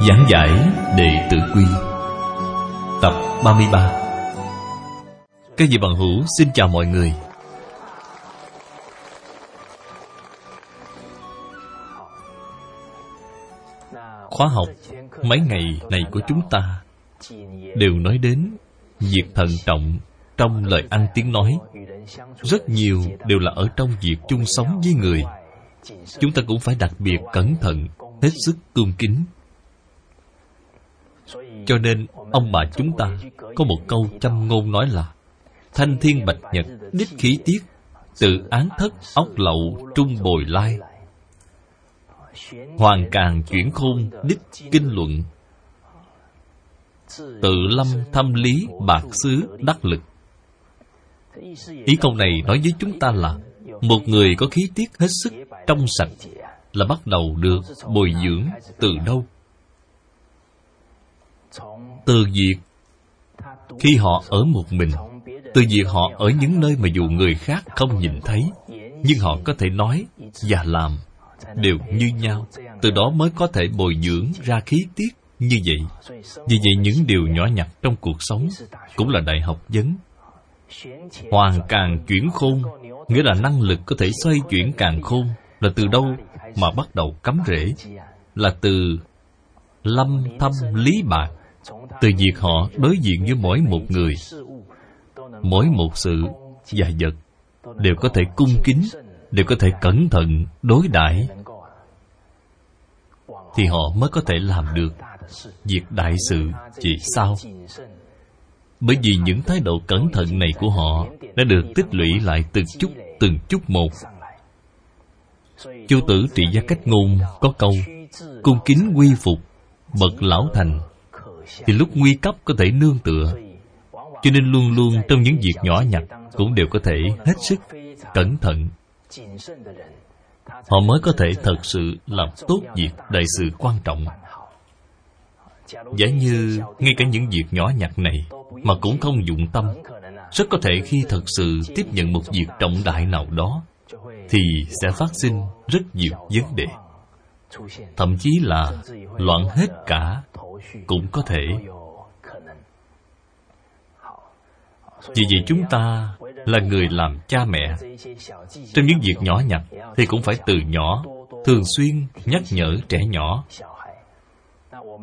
Giảng giải Đệ Tử Quy. Tập 33 Các vị bằng hữu xin chào mọi người. Khóa học mấy ngày này của chúng ta Đều nói đến Việc thận trọng trong lời ăn tiếng nói. Rất nhiều đều là ở trong việc chung sống với người. Chúng ta cũng phải đặc biệt cẩn thận, Hết sức cung kính cho nên, ông bà chúng ta có một câu châm ngôn nói là, Thanh thiên bạch nhật, đích khí tiết Tự án thất ốc lậu trung bồi lai. Hoàng càng chuyển khôn, đích kinh luận, Tự lâm thâm lý bạc xứ đắc lực. Ý câu này nói với chúng ta là, Một người có khí tiết hết sức trong sạch Là bắt đầu được bồi dưỡng từ đâu? Từ việc khi họ ở một mình, từ việc họ ở những nơi mà dù người khác không nhìn thấy, nhưng họ có thể nói và làm đều như nhau. Từ đó mới có thể bồi dưỡng ra khí tiết như vậy. Vì vậy, những điều nhỏ nhặt trong cuộc sống cũng là đại học vấn. Hoàn càng chuyển khôn, nghĩa là năng lực có thể xoay chuyển càng khôn, là từ đâu mà bắt đầu cắm rễ? Là từ lâm thâm lý bạc từ việc họ đối diện với mỗi một người, mỗi một sự và vật đều có thể cung kính, đều có thể cẩn thận đối đãi, thì họ mới có thể làm được việc đại sự chỉ sao bởi vì những thái độ cẩn thận này của họ đã được tích lũy lại từng chút từng chút một. Chu tử trị gia cách ngôn có câu, cung kính quy phục bậc lão thành thì lúc nguy cấp có thể nương tựa. Cho nên luôn luôn trong những việc nhỏ nhặt cũng đều có thể hết sức cẩn thận. Họ mới có thể thật sự làm tốt việc đại sự quan trọng. Giả như ngay cả những việc nhỏ nhặt này mà cũng không dụng tâm, rất có thể khi thật sự tiếp nhận một việc trọng đại nào đó thì sẽ phát sinh rất nhiều vấn đề. Thậm chí là loạn hết cả cũng có thể. Vì vậy chúng ta là người làm cha mẹ. Trong những việc nhỏ nhặt thì cũng phải từ nhỏ, thường xuyên nhắc nhở trẻ nhỏ.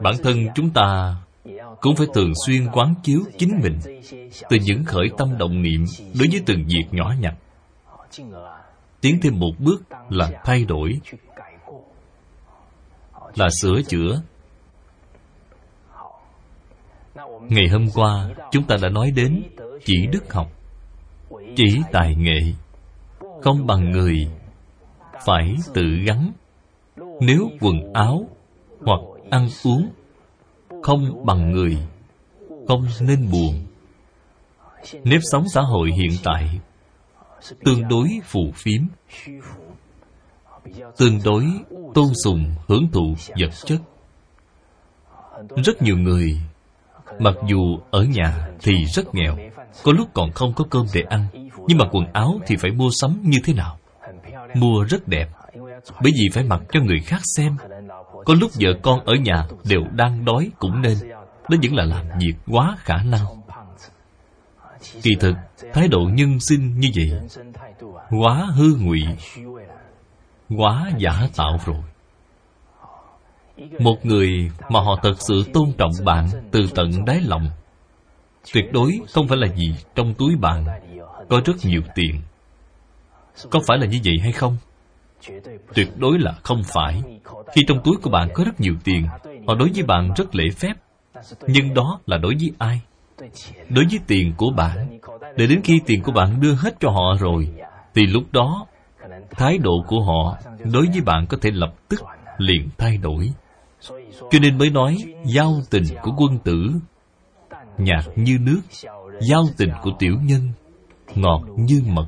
Bản thân chúng ta cũng phải thường xuyên quán chiếu chính mình từ những khởi tâm động niệm đối với từng việc nhỏ nhặt. Tiến thêm một bước là thay đổi, là sửa chữa ngày hôm qua, chúng ta đã nói đến chỉ đức học, chỉ tài nghệ. Không bằng người, phải tự gắn. Nếu quần áo hoặc ăn uống không bằng người, không nên buồn. Nếp sống xã hội hiện tại tương đối phù phiếm, tương đối tôn sùng hưởng thụ vật chất. Rất nhiều người mặc dù ở nhà thì rất nghèo, có lúc còn không có cơm để ăn, nhưng mà quần áo thì phải mua sắm như thế nào? Mua rất đẹp, bởi vì phải mặc cho người khác xem. Có lúc vợ con ở nhà đều đang đói cũng nên đó vẫn là làm việc quá khả năng. Kỳ thực, thái độ nhân sinh như vậy quá hư ngụy, quá giả tạo rồi một người mà họ thật sự tôn trọng bạn từ tận đáy lòng. Tuyệt đối không phải là gì trong túi bạn có rất nhiều tiền. Có phải là như vậy hay không? Tuyệt đối là không phải. Khi trong túi của bạn có rất nhiều tiền, họ đối với bạn rất lễ phép. Nhưng đó là đối với ai? Đối với tiền của bạn. Để đến khi tiền của bạn đưa hết cho họ rồi, thì lúc đó, thái độ của họ đối với bạn có thể lập tức liền thay đổi cho nên mới nói, giao tình của quân tử, nhạt như nước, giao tình của tiểu nhân, ngọt như mật.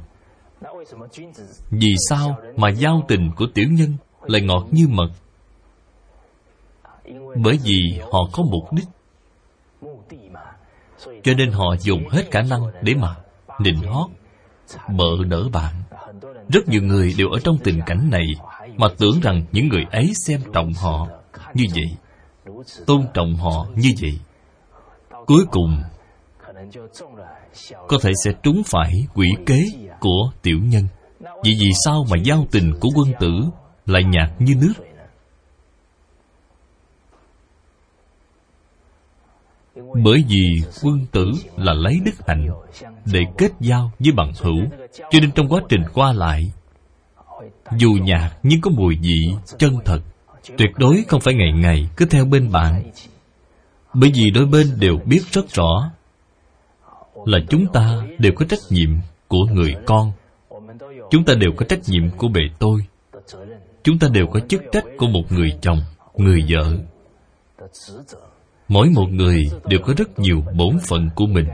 Vì sao mà giao tình của tiểu nhân lại ngọt như mật? Bởi vì họ có mục đích. Cho nên họ dùng hết khả năng để mà nịnh hót, bợ đỡ bạn. Rất nhiều người đều ở trong tình cảnh này mà tưởng rằng những người ấy xem trọng họ như vậy. Tôn trọng họ như vậy. Cuối cùng, có thể sẽ trúng phải quỷ kế của tiểu nhân. Vì vì sao mà giao tình của quân tử lại nhạt như nước? Bởi vì quân tử là lấy đức hạnh để kết giao với bằng hữu, cho nên trong quá trình qua lại, dù nhạt nhưng có mùi vị chân thật tuyệt đối không phải ngày ngày cứ theo bên bạn. Bởi vì đôi bên đều biết rất rõ là chúng ta đều có trách nhiệm của người con. Chúng ta đều có trách nhiệm của bề tôi. Chúng ta đều có chức trách của một người chồng, người vợ. Mỗi một người đều có rất nhiều bổn phận của mình,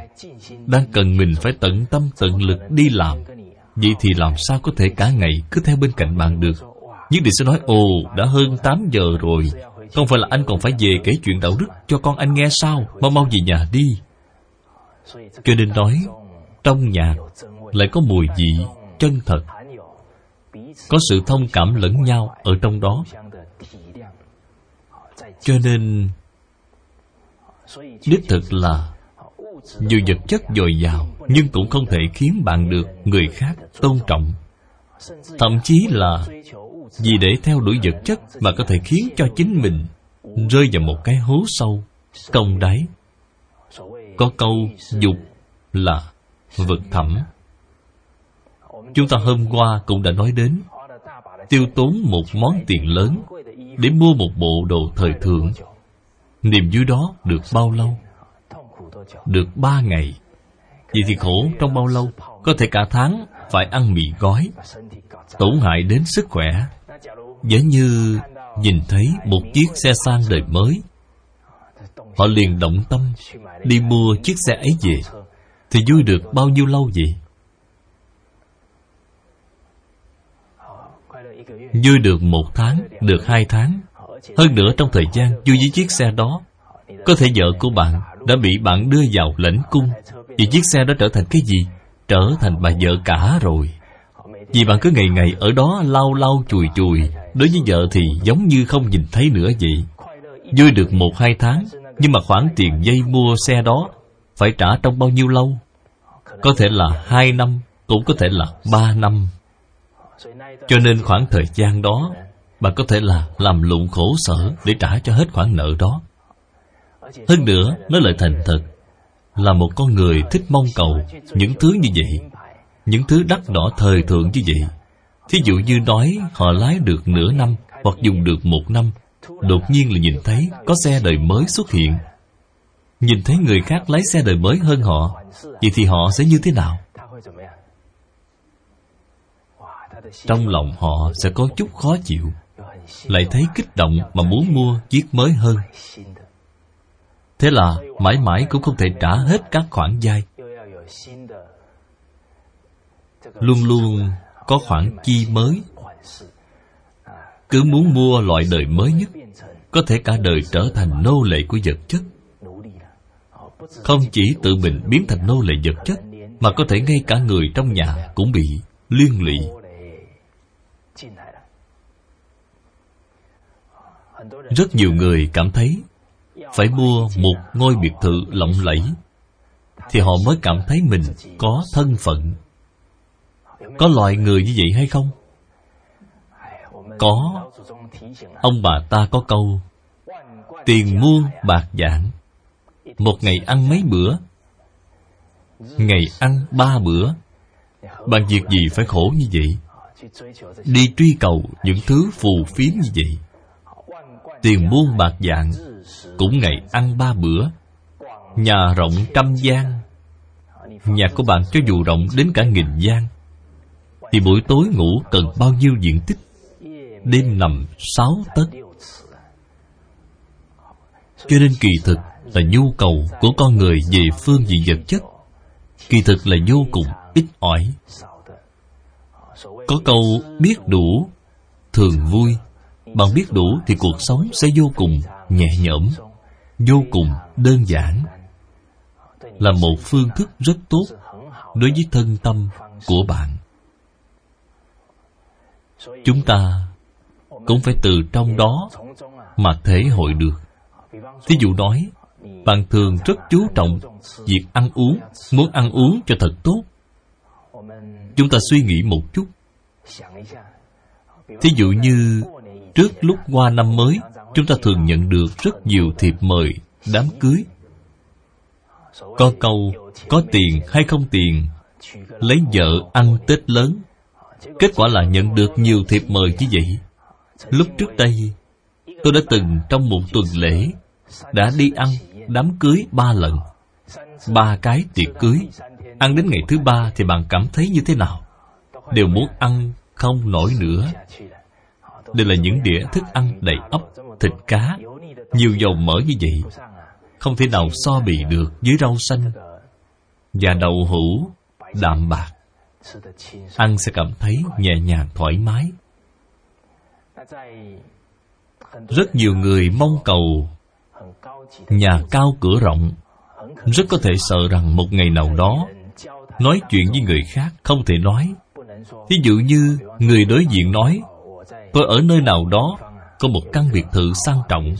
đang cần mình phải tận tâm tận lực đi làm. Vậy thì làm sao có thể cả ngày cứ theo bên cạnh bạn được? Nhưng định sẽ nói, ồ, đã hơn 8 giờ rồi. Không phải là anh còn phải về kể chuyện đạo đức cho con anh nghe sao? Mau mau về nhà đi. Cho nên nói, trong nhạc lại có mùi vị chân thật. Có sự thông cảm lẫn nhau ở trong đó. Cho nên, đích thực là dù vật chất dồi dào nhưng cũng không thể khiến bạn được người khác tôn trọng. Thậm chí là vì để theo đuổi vật chất mà có thể khiến cho chính mình rơi vào một cái hố sâu công đáy. Có câu, dục là vực thẳm. Chúng ta hôm qua cũng đã nói đến tiêu tốn một món tiền lớn để mua một bộ đồ thời thượng. Niềm vui đó được bao lâu? Được ba ngày. Vậy thì khổ trong bao lâu? Có thể cả tháng phải ăn mì gói, tổn hại đến sức khỏe giống như nhìn thấy một chiếc xe sang đời mới. Họ liền động tâm, đi mua chiếc xe ấy về. Thì vui được bao nhiêu lâu vậy? Vui được một tháng, được hai tháng. Hơn nữa trong thời gian vui với chiếc xe đó, có thể vợ của bạn đã bị bạn đưa vào lãnh cung. Vì chiếc xe đó trở thành cái gì? Trở thành bà vợ cả rồi. Vì bạn cứ ngày ngày ở đó lau lau chùi chùi đối với vợ thì giống như không nhìn thấy nữa vậy. Vui được một hai tháng, nhưng mà khoản tiền dây mua xe đó phải trả trong bao nhiêu lâu? Có thể là hai năm, cũng có thể là ba năm. Cho nên khoảng thời gian đó bạn có thể là làm lụng khổ sở để trả cho hết khoản nợ đó. Hơn nữa, nói lời thành thật, là một con người thích mong cầu những thứ như vậy, những thứ đắt đỏ thời thượng như vậy thí dụ như nói họ lái được nửa năm hoặc dùng được một năm, đột nhiên là nhìn thấy có xe đời mới xuất hiện. Nhìn thấy người khác lái xe đời mới hơn họ, vậy thì họ sẽ như thế nào? Trong lòng họ sẽ có chút khó chịu, lại thấy kích động mà muốn mua chiếc mới hơn. Thế là mãi mãi cũng không thể trả hết các khoản vay. Luôn luôn có khoản chi mới. Cứ muốn mua loại đời mới nhất, có thể cả đời trở thành nô lệ của vật chất. Không chỉ tự mình biến thành nô lệ vật chất, mà có thể ngay cả người trong nhà cũng bị liên lụy. Rất nhiều người cảm thấy phải mua một ngôi biệt thự lộng lẫy, thì họ mới cảm thấy mình có thân phận có loại người như vậy hay không? Có. Ông bà ta có câu, tiền muôn bạc giảng. Một ngày ăn mấy bữa? Ngày ăn ba bữa. Bạn việc gì phải khổ như vậy? Đi truy cầu những thứ phù phiếm như vậy. Tiền muôn bạc dạng cũng ngày ăn ba bữa. Nhà rộng trăm gian. Nhà của bạn cho dù rộng đến cả nghìn gian thì buổi tối ngủ cần bao nhiêu diện tích? Đêm nằm sáu tấc. Cho nên kỳ thực là nhu cầu của con người về phương diện vật chất, kỳ thực là vô cùng ít ỏi. Có câu biết đủ, thường vui. Bạn biết đủ thì cuộc sống sẽ vô cùng nhẹ nhõm, vô cùng đơn giản. Là một phương thức rất tốt đối với thân tâm của bạn chúng ta cũng phải từ trong đó mà thể hội được. Thí dụ nói, bạn thường rất chú trọng việc ăn uống, muốn ăn uống cho thật tốt. Chúng ta suy nghĩ một chút. Thí dụ như trước lúc qua năm mới, chúng ta thường nhận được rất nhiều thiệp mời, đám cưới. Có câu, có tiền hay không tiền, lấy vợ ăn tết lớn kết quả là nhận được nhiều thiệp mời như vậy. Lúc trước đây, tôi đã từng trong một tuần lễ đã đi ăn đám cưới ba lần, ba cái tiệc cưới. Ăn đến ngày thứ ba thì bạn cảm thấy như thế nào? Đều muốn ăn không nổi nữa. Đây là những đĩa thức ăn đầy ấp, thịt cá, nhiều dầu mỡ như vậy. Không thể nào so bì được với rau xanh và đậu hũ đạm bạc ăn sẽ cảm thấy nhẹ nhàng, thoải mái. Rất nhiều người mong cầu nhà cao cửa rộng. Rất có thể sợ rằng một ngày nào đó, nói chuyện với người khác không thể nói. Ví dụ như người đối diện nói, tôi ở nơi nào đó, có một căn biệt thự sang trọng.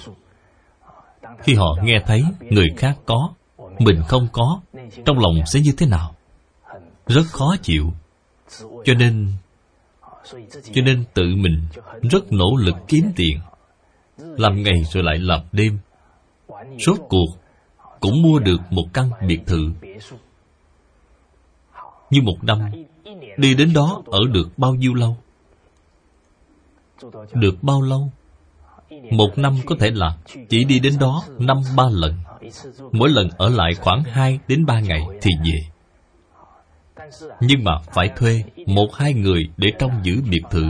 Khi họ nghe thấy người khác có, mình không có, trong lòng sẽ như thế nào? Rất khó chịu. Cho nên cho nên tự mình rất nỗ lực kiếm tiền. Làm ngày rồi lại làm đêm. Rốt cuộc Cũng mua được một căn biệt thự. Như một năm, Đi đến đó ở được bao nhiêu lâu? Được bao lâu? Một năm có thể là Chỉ đi đến đó năm ba lần. Mỗi lần ở lại khoảng hai đến ba ngày thì về. Nhưng mà phải thuê Một hai người để trông giữ biệt thự.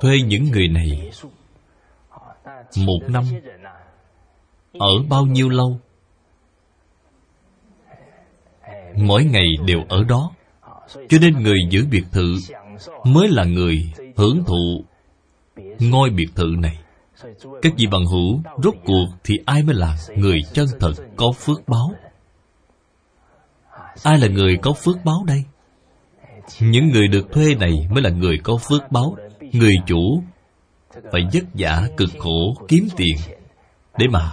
Thuê những người này Một năm ở bao nhiêu lâu? Mỗi ngày đều ở đó. Cho nên người giữ biệt thự mới là người hưởng thụ ngôi biệt thự này. Các vị bằng hữu, rốt cuộc thì ai mới là người chân thật có phước báo? Ai là người có phước báo đây? Những người được thuê này mới là người có phước báo. Người chủ phải vất vả, cực khổ, kiếm tiền để mà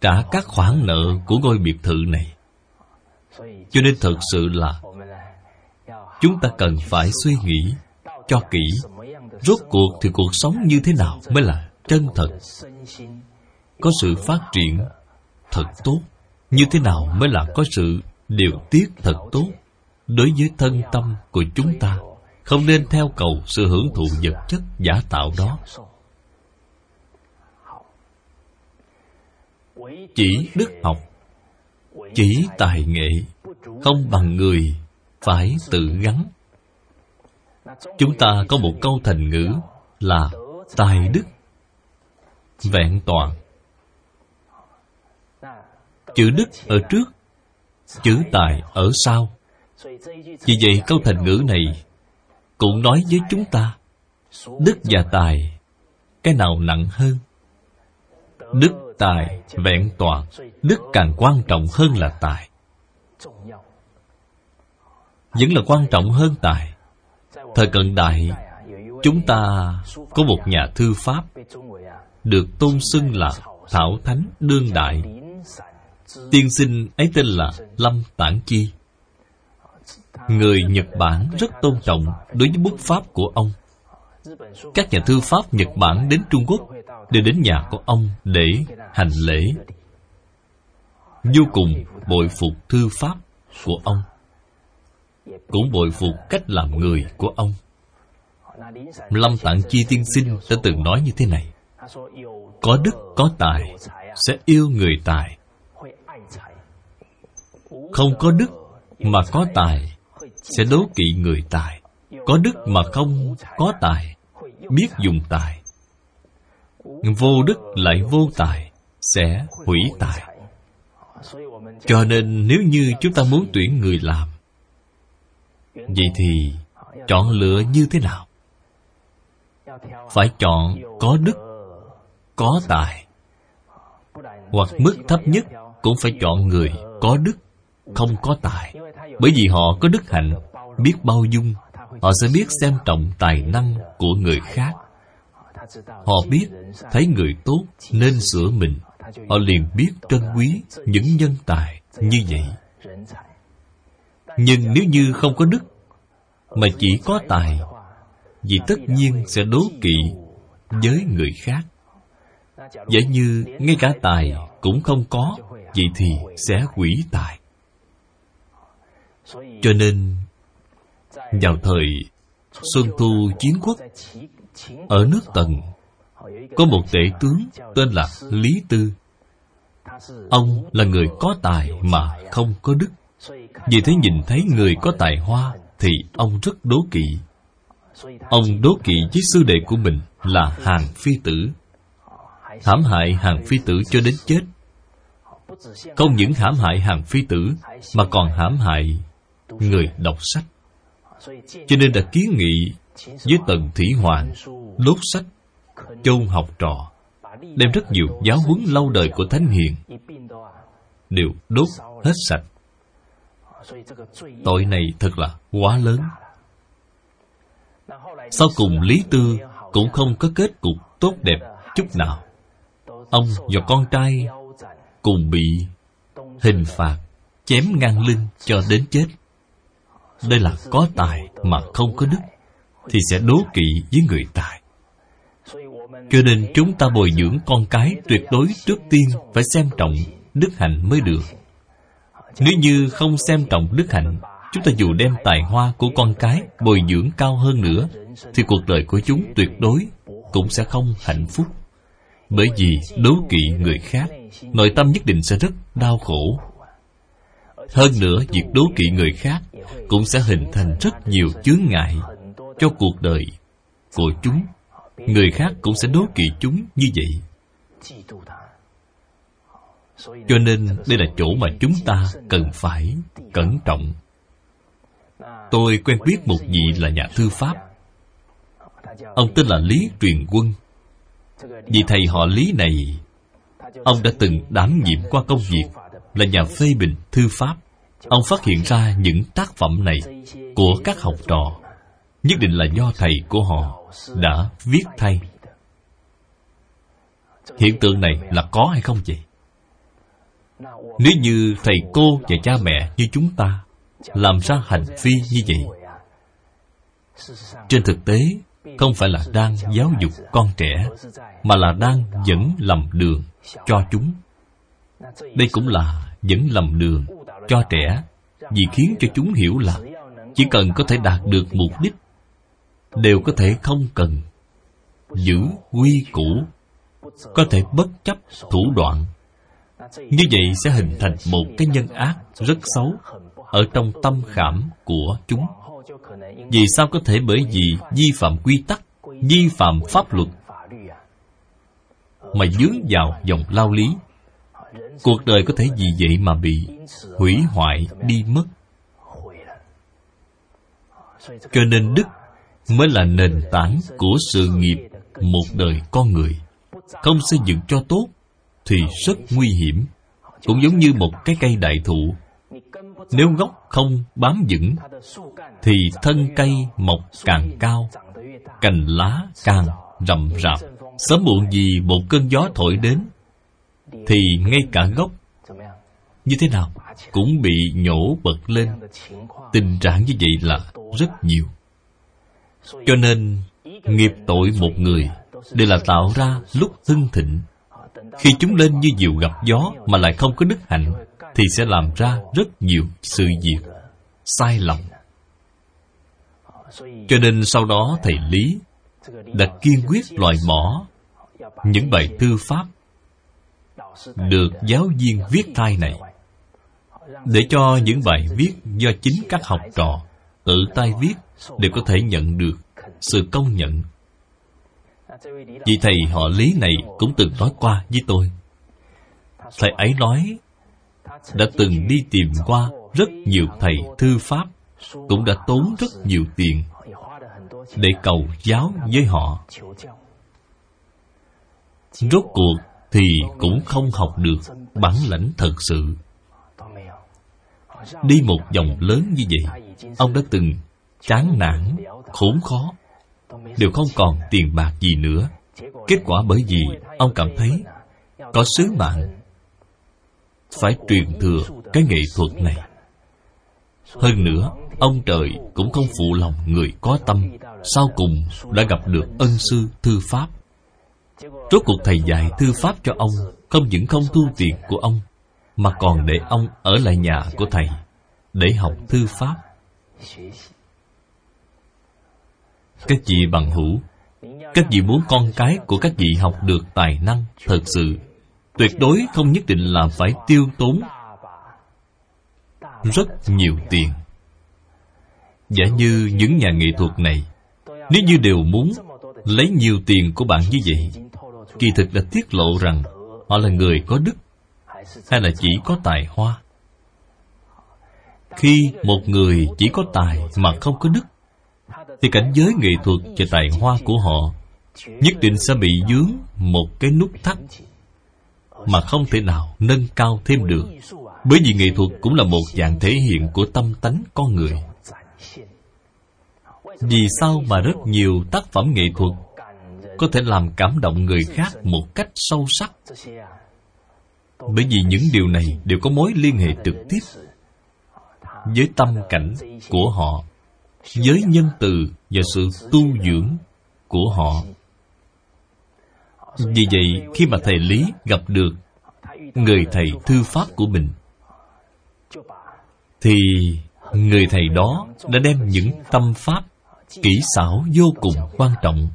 trả các khoản nợ của ngôi biệt thự này. Cho nên thật sự là chúng ta cần phải suy nghĩ cho kỹ. Rốt cuộc thì cuộc sống như thế nào mới là chân thật? Có sự phát triển thật tốt, như thế nào mới là có sự điều tiết thật tốt đối với thân tâm của chúng ta. Không nên theo cầu sự hưởng thụ vật chất giả tạo đó. Chỉ đức học, chỉ tài nghệ, không bằng người phải tự gắn. Chúng ta có một câu thành ngữ là tài đức vẹn toàn. Chữ đức ở trước chữ tài ở sau. Vì vậy câu thành ngữ này cũng nói với chúng ta, đức và tài, cái nào nặng hơn? Đức tài vẹn toàn đức càng quan trọng hơn là tài. Vẫn là quan trọng hơn tài. Thời cận đại, chúng ta có một nhà thư pháp được tôn xưng là thảo thánh đương đại tiên sinh ấy tên là lâm tản chi. Người nhật bản rất tôn trọng đối với bút pháp của ông. Các nhà thư pháp nhật bản đến trung quốc đều đến nhà của ông để hành lễ. Vô cùng bội phục thư pháp của ông. Cũng bội phục cách làm người của ông. Lâm tạng chi tiên sinh đã từng nói như thế này. Có đức, có tài, sẽ yêu người tài không có đức mà có tài, sẽ đố kỵ người tài. Có đức mà không có tài, biết dùng tài. Vô đức lại vô tài, sẽ hủy tài. Cho nên nếu như chúng ta muốn tuyển người làm, vậy thì chọn lựa như thế nào? Phải chọn có đức, có tài. Hoặc mức thấp nhất cũng phải chọn người có đức không có tài. Bởi vì họ có đức hạnh, biết bao dung. Họ sẽ biết xem trọng tài năng của người khác. Họ biết thấy người tốt nên sửa mình. Họ liền biết trân quý những nhân tài như vậy. Nhưng nếu như không có đức mà chỉ có tài vì tất nhiên sẽ đố kỵ với người khác. Giả như ngay cả tài cũng không có, Vậy thì sẽ quỷ tài. Cho nên, Vào thời Xuân Thu Chiến Quốc, Ở nước Tần, Có một tể tướng tên là Lý Tư. Ông là người có tài mà không có đức. Vì thế nhìn thấy người có tài hoa Thì ông rất đố kỵ. Ông đố kỵ với sư đệ của mình là Hàng Phi Tử. Hãm hại hàng phi tử cho đến chết. Không những hãm hại hàng phi tử, mà còn hãm hại người đọc sách. Cho nên đã kiến nghị với tần thủy hoàng đốt sách chôn học trò, đem rất nhiều giáo huấn lâu đời của thánh hiền đều đốt hết sạch. Tội này thật là quá lớn. Sau cùng lý tư cũng không có kết cục tốt đẹp chút nào. Ông và con trai cùng bị hình phạt chém ngang lưng cho đến chết đây là có tài mà không có đức, thì sẽ đố kỵ với người tài. Cho nên chúng ta bồi dưỡng con cái tuyệt đối trước tiên phải xem trọng đức hạnh mới được. Nếu như không xem trọng đức hạnh, chúng ta dù đem tài hoa của con cái bồi dưỡng cao hơn nữa, thì cuộc đời của chúng tuyệt đối cũng sẽ không hạnh phúc. Bởi vì đố kỵ người khác, nội tâm nhất định sẽ rất đau khổ. Hơn nữa, việc đố kỵ người khác cũng sẽ hình thành rất nhiều chướng ngại cho cuộc đời của chúng. Người khác cũng sẽ đố kỵ chúng như vậy. Cho nên đây là chỗ mà chúng ta cần phải cẩn trọng. Tôi quen biết một vị là nhà thư pháp. Ông tên là lý truyền quân. Vì thầy họ lý này, ông đã từng đảm nhiệm qua công việc là nhà phê bình thư pháp ông phát hiện ra những tác phẩm này của các học trò. Nhất định là do thầy của họ đã viết thay. Hiện tượng này là có hay không vậy? Nếu như thầy cô và cha mẹ như chúng ta làm ra hành vi như vậy, trên thực tế không phải là đang giáo dục con trẻ, mà là đang dẫn lầm đường cho chúng. Đây cũng là dẫn lầm đường cho trẻ, vì khiến cho chúng hiểu là chỉ cần có thể đạt được mục đích, đều có thể không cần giữ quy củ, có thể bất chấp thủ đoạn. Như vậy sẽ hình thành một cái nhân ác rất xấu ở trong tâm khảm của chúng. Vì sao có thể bởi vì vi phạm quy tắc, vi phạm pháp luật mà dướng vào dòng lao lý? Cuộc đời có thể vì vậy mà bị hủy hoại, đi mất. Cho nên đức mới là nền tảng của sự nghiệp một đời con người. Không xây dựng cho tốt thì rất nguy hiểm, cũng giống như một cái cây đại thụ. Nếu gốc không bám vững thì thân cây mọc càng cao, cành lá càng rậm rạp. Sớm muộn gì một cơn gió thổi đến thì ngay cả gốc như thế nào cũng bị nhổ bật lên. Tình trạng như vậy là rất nhiều. Cho nên, nghiệp tội một người đều là tạo ra lúc hưng thịnh. Khi chúng lên như diều gặp gió mà lại không có đức hạnh, thì sẽ làm ra rất nhiều sự việc sai lầm. Cho nên sau đó thầy lý đã kiên quyết loại bỏ những bài thư pháp được giáo viên viết tay này. Để cho những bài viết do chính các học trò tự tay viết đều có thể nhận được sự công nhận. Vị thầy họ Lý này cũng từng nói qua với tôi. Thầy ấy nói, Đã từng đi tìm qua rất nhiều thầy thư pháp, Cũng đã tốn rất nhiều tiền Để cầu giáo với họ. Rốt cuộc thì cũng không học được bản lãnh thật sự. Đi một vòng lớn như vậy Ông đã từng chán nản, khốn khó. Đều không còn tiền bạc gì nữa. Kết quả bởi vì ông cảm thấy Có sứ mạng. Phải truyền thừa cái nghệ thuật này. Hơn nữa Ông trời cũng không phụ lòng người có tâm Sau cùng đã gặp được ân sư thư pháp. Rốt cuộc thầy dạy thư pháp cho ông, Không những không thu tiền của ông, Mà còn để ông ở lại nhà của thầy Để học thư pháp. Các vị bằng hữu, Các vị muốn con cái của các vị học được tài năng Thật sự, Tuyệt đối không nhất định là phải tiêu tốn Rất nhiều tiền. Giả như những nhà nghệ thuật này, Nếu như đều muốn Lấy nhiều tiền của bạn như vậy Kỳ thực đã tiết lộ rằng Họ là người có đức Hay là chỉ có tài hoa? Khi một người chỉ có tài Mà không có đức, Thì cảnh giới nghệ thuật và tài hoa của họ Nhất định sẽ bị dướng Một cái nút thắt Mà không thể nào nâng cao thêm được. Bởi vì nghệ thuật cũng là một dạng thể hiện Của tâm tánh con người. Vì sao mà rất nhiều tác phẩm nghệ thuật có thể làm cảm động người khác một cách sâu sắc. Bởi vì những điều này đều có mối liên hệ trực tiếp với tâm cảnh của họ, với nhân từ và sự tu dưỡng của họ. Vì vậy, khi mà thầy lý gặp được người thầy thư pháp của mình, thì người thầy đó đã đem những tâm pháp kỹ xảo vô cùng quan trọng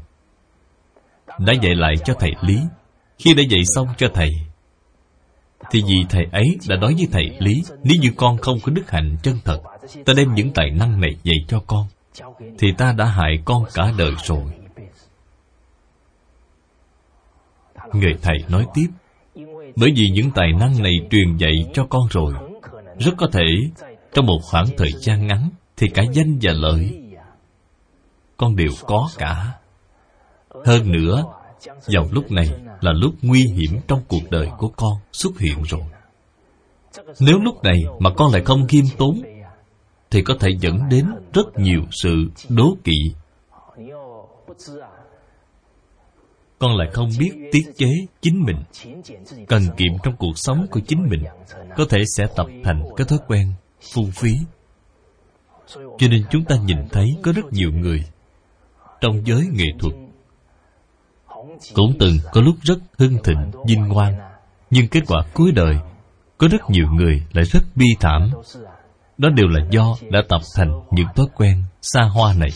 đã dạy lại cho thầy lý. Khi đã dạy xong cho thầy, thì vì thầy ấy đã nói với thầy lý, nếu như con không có đức hạnh chân thật, ta đem những tài năng này dạy cho con, thì ta đã hại con cả đời rồi. Người thầy nói tiếp, bởi vì những tài năng này truyền dạy cho con rồi, rất có thể trong một khoảng thời gian ngắn thì cả danh và lợi con đều có cả hơn nữa, vào lúc này là lúc nguy hiểm trong cuộc đời của con xuất hiện rồi. Nếu lúc này mà con lại không khiêm tốn, thì có thể dẫn đến rất nhiều sự đố kỵ. Con lại không biết tiết chế chính mình, cần kiệm trong cuộc sống của chính mình, có thể sẽ tập thành cái thói quen phung phí. Cho nên chúng ta nhìn thấy có rất nhiều người trong giới nghệ thuật cũng từng có lúc rất hưng thịnh, vinh quang. Nhưng kết quả cuối đời, có rất nhiều người lại rất bi thảm. Đó đều là do đã tập thành những thói quen xa hoa này.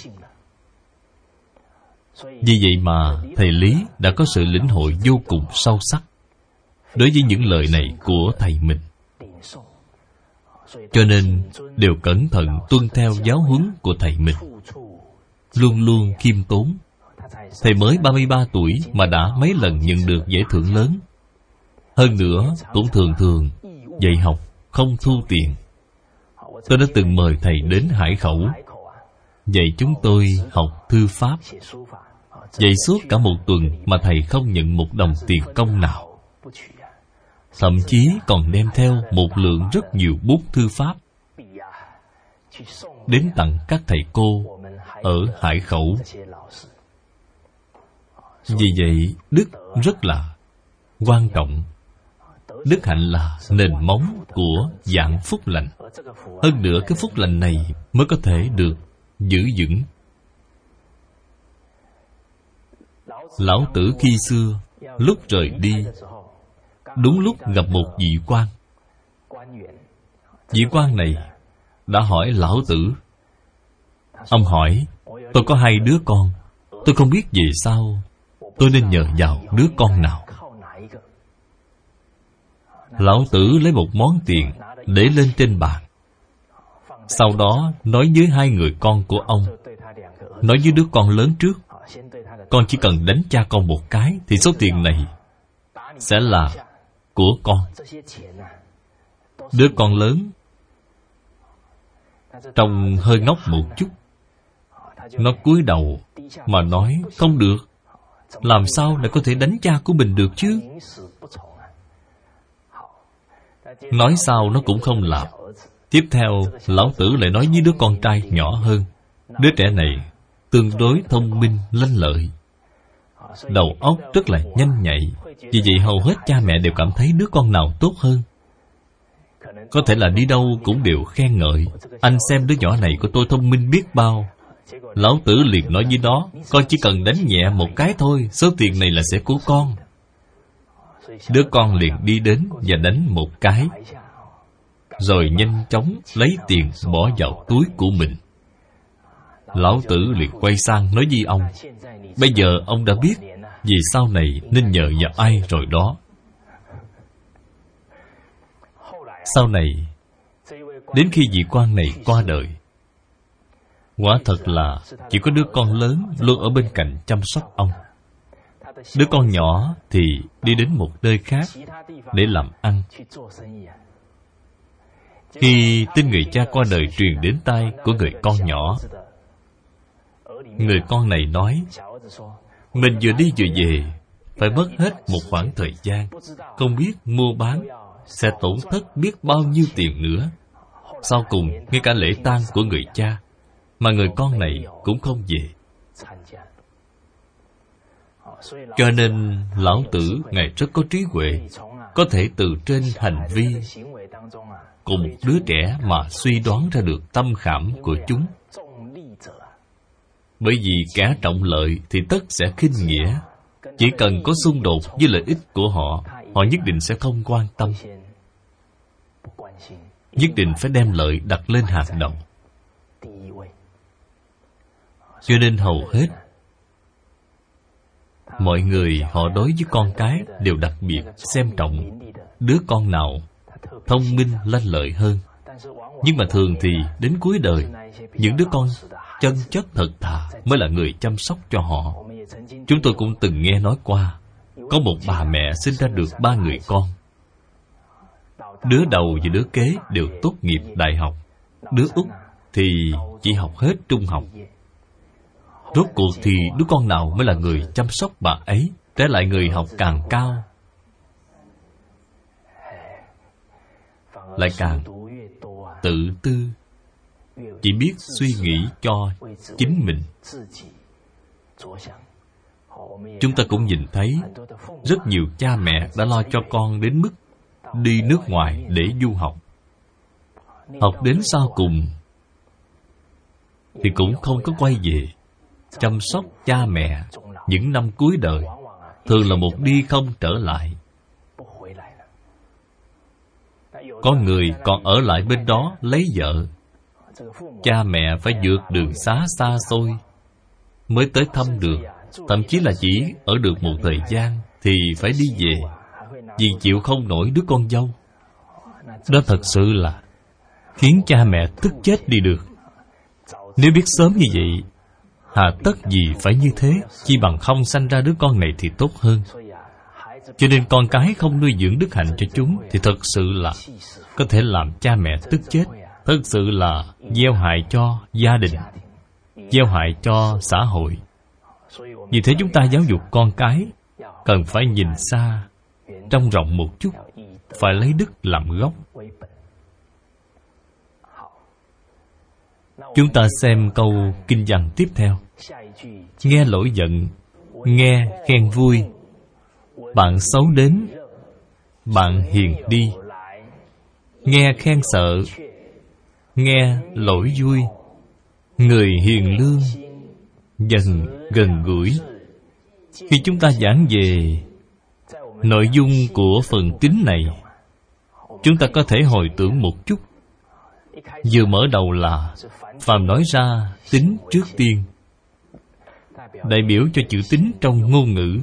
Vì vậy mà thầy lý đã có sự lĩnh hội vô cùng sâu sắc đối với những lời này của thầy mình. Cho nên đều cẩn thận tuân theo giáo huấn của thầy mình. Luôn luôn khiêm tốn Thầy mới 33 tuổi mà đã mấy lần nhận được giải thưởng lớn. Hơn nữa, cũng thường thường, dạy học không thu tiền. Tôi đã từng mời thầy đến Hải Khẩu, Dạy chúng tôi học thư pháp. Dạy suốt cả một tuần mà thầy không nhận một đồng tiền công nào. Thậm chí còn đem theo một lượng rất nhiều bút thư pháp. Đến tặng các thầy cô ở Hải Khẩu vì vậy, đức rất là quan trọng. Đức hạnh là nền móng của dạng phúc lành. Hơn nữa, cái phúc lành này mới có thể được giữ vững. Lão tử khi xưa, lúc rời đi, đúng lúc gặp một vị quan. Vị quan này đã hỏi lão tử. Ông hỏi, tôi có hai đứa con, tôi không biết vì sao tôi nên nhờ vào đứa con nào? Lão tử lấy một món tiền để lên trên bàn. Sau đó nói với hai người con của ông, nói với đứa con lớn trước, Con chỉ cần đánh cha con một cái Thì số tiền này Sẽ là của con. Đứa con lớn Trông hơi ngốc một chút. Nó cúi đầu Mà nói, không được làm sao lại có thể đánh cha của mình được chứ? Nói sao nó cũng không làm. Tiếp theo Lão tử lại nói với đứa con trai nhỏ hơn. Đứa trẻ này Tương đối thông minh, lanh lợi. Đầu óc rất là nhanh nhạy. Vì vậy hầu hết cha mẹ đều cảm thấy đứa con nào tốt hơn. Có thể là đi đâu cũng đều khen ngợi. Anh xem đứa nhỏ này của tôi thông minh biết bao. Lão tử liền nói với nó, Con chỉ cần đánh nhẹ một cái thôi, Số tiền này là sẽ của con. Đứa con liền đi đến và đánh một cái, Rồi nhanh chóng lấy tiền bỏ vào túi của mình. Lão tử liền quay sang nói với ông, Bây giờ ông đã biết Vì sau này nên nhờ vào ai rồi đó. Sau này, Đến khi vị quan này qua đời Quả thật là Chỉ có đứa con lớn luôn ở bên cạnh chăm sóc ông. Đứa con nhỏ thì đi đến một nơi khác Để làm ăn. Khi tin người cha qua đời truyền đến tay của người con nhỏ, Người con này nói, Mình vừa đi vừa về, Phải mất hết một khoảng thời gian, Không biết mua bán Sẽ tổn thất biết bao nhiêu tiền nữa. Sau cùng, Ngay cả lễ tang của người cha mà người con này cũng không về. Cho nên Lão Tử Ngài rất có trí huệ, Có thể từ trên hành vi Của một đứa trẻ Mà suy đoán ra được tâm khảm của chúng. Bởi vì kẻ trọng lợi thì tất sẽ khinh nghĩa. Chỉ cần có xung đột với lợi ích của họ Họ nhất định sẽ không quan tâm. Nhất định phải đem lợi đặt lên hàng đầu. Cho nên hầu hết, Mọi người họ đối với con cái đều đặc biệt xem trọng Đứa con nào thông minh, lanh lợi hơn. Nhưng mà thường thì đến cuối đời, Những đứa con chân chất thật thà mới là người chăm sóc cho họ. Chúng tôi cũng từng nghe nói qua, có một bà mẹ sinh ra được ba người con. Đứa đầu và đứa kế đều tốt nghiệp đại học, đứa út thì chỉ học hết trung học rốt cuộc thì đứa con nào mới là người chăm sóc bà ấy? Té lại người học càng cao. Lại càng tự tư. Chỉ biết suy nghĩ cho chính mình. Chúng ta cũng nhìn thấy rất nhiều cha mẹ đã lo cho con đến mức đi nước ngoài để du học. Học đến sau cùng thì cũng không có quay về chăm sóc cha mẹ những năm cuối đời, thường là một đi không trở lại. Có người còn ở lại bên đó lấy vợ. Cha mẹ phải vượt đường xá xa xôi mới tới thăm được. Thậm chí là chỉ ở được một thời gian thì phải đi về, vì chịu không nổi đứa con dâu. Đó thật sự là khiến cha mẹ tức chết đi được. Nếu biết sớm như vậy hà tất gì phải như thế, chi bằng không sanh ra đứa con này thì tốt hơn. Cho nên con cái không nuôi dưỡng đức hạnh cho chúng thì thật sự là có thể làm cha mẹ tức chết thực sự là gieo hại cho gia đình, gieo hại cho xã hội. Vì thế chúng ta giáo dục con cái cần phải nhìn xa, trong rộng một chút, phải lấy đức làm gốc. Chúng ta xem câu kinh văn tiếp theo. Nghe lỗi giận, nghe khen vui. Bạn xấu đến, bạn hiền đi. Nghe khen sợ, nghe lỗi vui. Người hiền lương dần gần gũi. Khi chúng ta giảng về nội dung của phần kính này, chúng ta có thể hồi tưởng một chút vừa mở đầu là phàm nói ra tính trước tiên. Đại biểu cho chữ tính trong ngôn ngữ.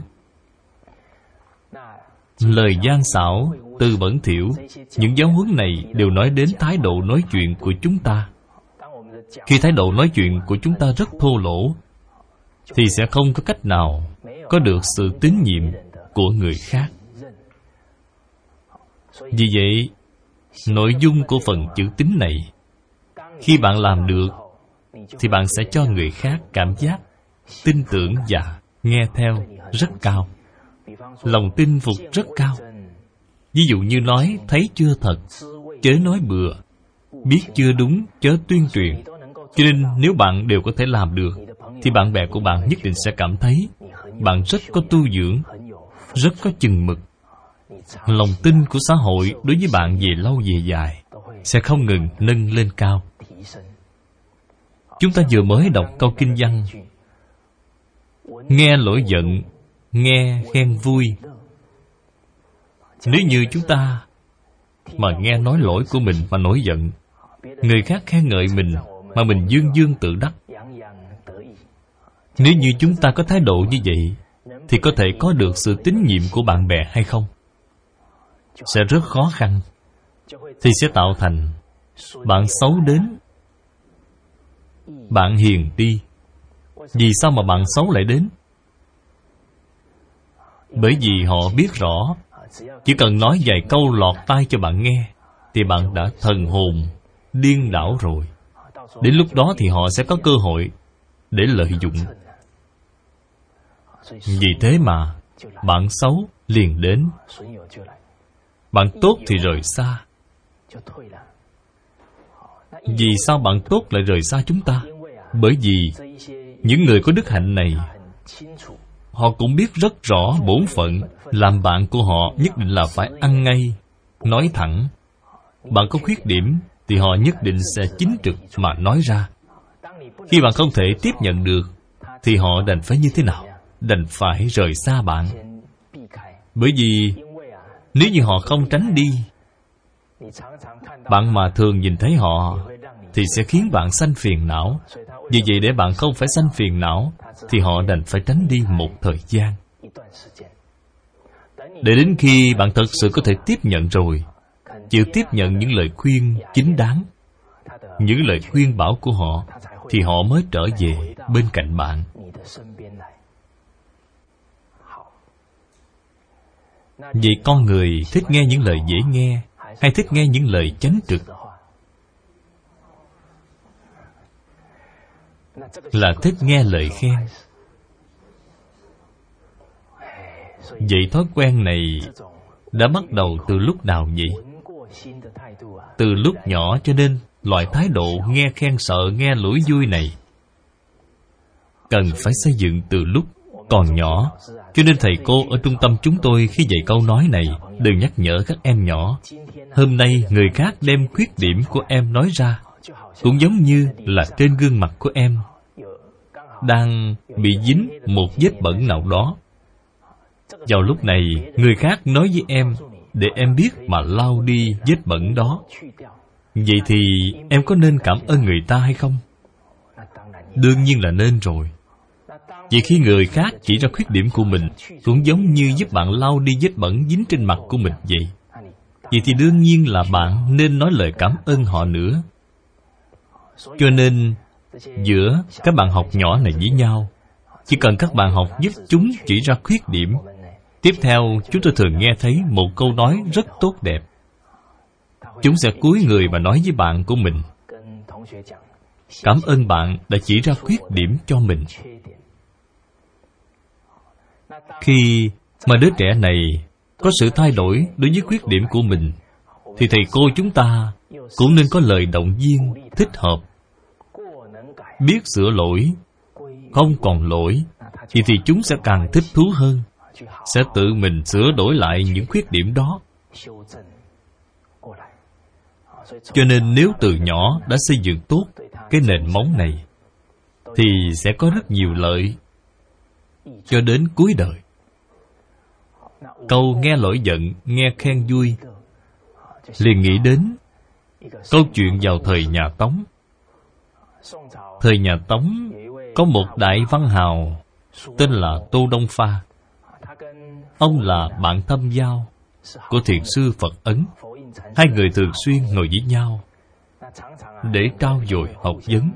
Lời gian xảo từ bẩn thiểu, những giáo huấn này đều nói đến thái độ nói chuyện của chúng ta. Khi thái độ nói chuyện của chúng ta rất thô lỗ, thì sẽ không có cách nào có được sự tín nhiệm của người khác. Vì vậy nội dung của phần chữ tín này. Khi bạn làm được, thì bạn sẽ cho người khác cảm giác, tin tưởng và nghe theo rất cao. Lòng tin phục rất cao. Ví dụ như nói, thấy chưa thật? Chớ nói bừa. Biết chưa đúng, chớ tuyên truyền. Cho nên, nếu bạn đều có thể làm được, thì bạn bè của bạn nhất định sẽ cảm thấy bạn rất có tu dưỡng, rất có chừng mực lòng tin của xã hội đối với bạn về lâu về dài sẽ không ngừng nâng lên cao. Chúng ta vừa mới đọc câu kinh văn, nghe lỗi giận, nghe khen vui. Nếu như chúng ta mà nghe nói lỗi của mình mà nổi giận, người khác khen ngợi mình mà mình dương dương tự đắc. Nếu như chúng ta có thái độ như vậy, thì có thể có được sự tín nhiệm của bạn bè hay không? Sẽ rất khó khăn. Thì sẽ tạo thành bạn xấu đến. Bạn hiền đi. Vì sao mà bạn xấu lại đến? Bởi vì họ biết rõ, chỉ cần nói vài câu lọt tai cho bạn nghe, thì bạn đã thần hồn điên đảo rồi. Đến lúc đó thì họ sẽ có cơ hội để lợi dụng. Vì thế mà bạn xấu liền đến bạn tốt thì rời xa. Vì sao bạn tốt lại rời xa chúng ta? Bởi vì những người có đức hạnh này, họ cũng biết rất rõ bổn phận làm bạn của họ nhất định là phải ăn ngay. Nói thẳng, bạn có khuyết điểm thì họ nhất định sẽ chính trực mà nói ra. Khi bạn không thể tiếp nhận được thì họ đành phải như thế nào? Đành phải rời xa bạn. Bởi vì nếu như họ không tránh đi, bạn mà thường nhìn thấy họ thì sẽ khiến bạn sanh phiền não. Vì vậy để bạn không phải sanh phiền não thì họ đành phải tránh đi một thời gian. Để đến khi bạn thật sự có thể tiếp nhận rồi, chịu tiếp nhận những lời khuyên chính đáng, những lời khuyên bảo của họ, thì họ mới trở về bên cạnh bạn. Vậy con người thích nghe những lời dễ nghe hay thích nghe những lời chánh trực? Là thích nghe lời khen. Vậy thói quen này đã bắt đầu từ lúc nào vậy? Từ lúc nhỏ cho nên loại thái độ nghe khen sợ, nghe lũi vui này. Cần phải xây dựng từ lúc còn nhỏ. Cho nên thầy cô ở trung tâm chúng tôi khi dạy câu nói này đều nhắc nhở các em nhỏ, hôm nay người khác đem khuyết điểm của em nói ra, cũng giống như là trên gương mặt của em đang bị dính một vết bẩn nào đó. Vào lúc này, người khác nói với em để em biết mà lau đi vết bẩn đó. Vậy thì em có nên cảm ơn người ta hay không? Đương nhiên là nên rồi vì khi người khác chỉ ra khuyết điểm của mình, Cũng giống như giúp bạn lau đi vết bẩn dính trên mặt của mình vậy. Vậy thì đương nhiên là bạn nên nói lời cảm ơn họ nữa. Cho nên, Giữa các bạn học nhỏ này với nhau, Chỉ cần các bạn học giúp chúng chỉ ra khuyết điểm. Tiếp theo, chúng tôi thường nghe thấy một câu nói rất tốt đẹp. Chúng sẽ cúi người và nói với bạn của mình. Cảm ơn bạn đã chỉ ra khuyết điểm cho mình khi mà đứa trẻ này có sự thay đổi đối với khuyết điểm của mình, thì thầy cô chúng ta cũng nên có lời động viên thích hợp. Biết sửa lỗi, không còn lỗi, thì thì chúng sẽ càng thích thú hơn, sẽ tự mình sửa đổi lại những khuyết điểm đó. Cho nên nếu từ nhỏ đã xây dựng tốt cái nền móng này, thì sẽ có rất nhiều lợi cho đến cuối đời. Câu nghe lỗi giận, nghe khen vui, liền nghĩ đến câu chuyện vào thời nhà tống. Thời nhà tống có một đại văn hào tên là tô đông pha. Ông là bạn thâm giao của thiền sư phật ấn. Hai người thường xuyên ngồi với nhau để trao dồi học vấn.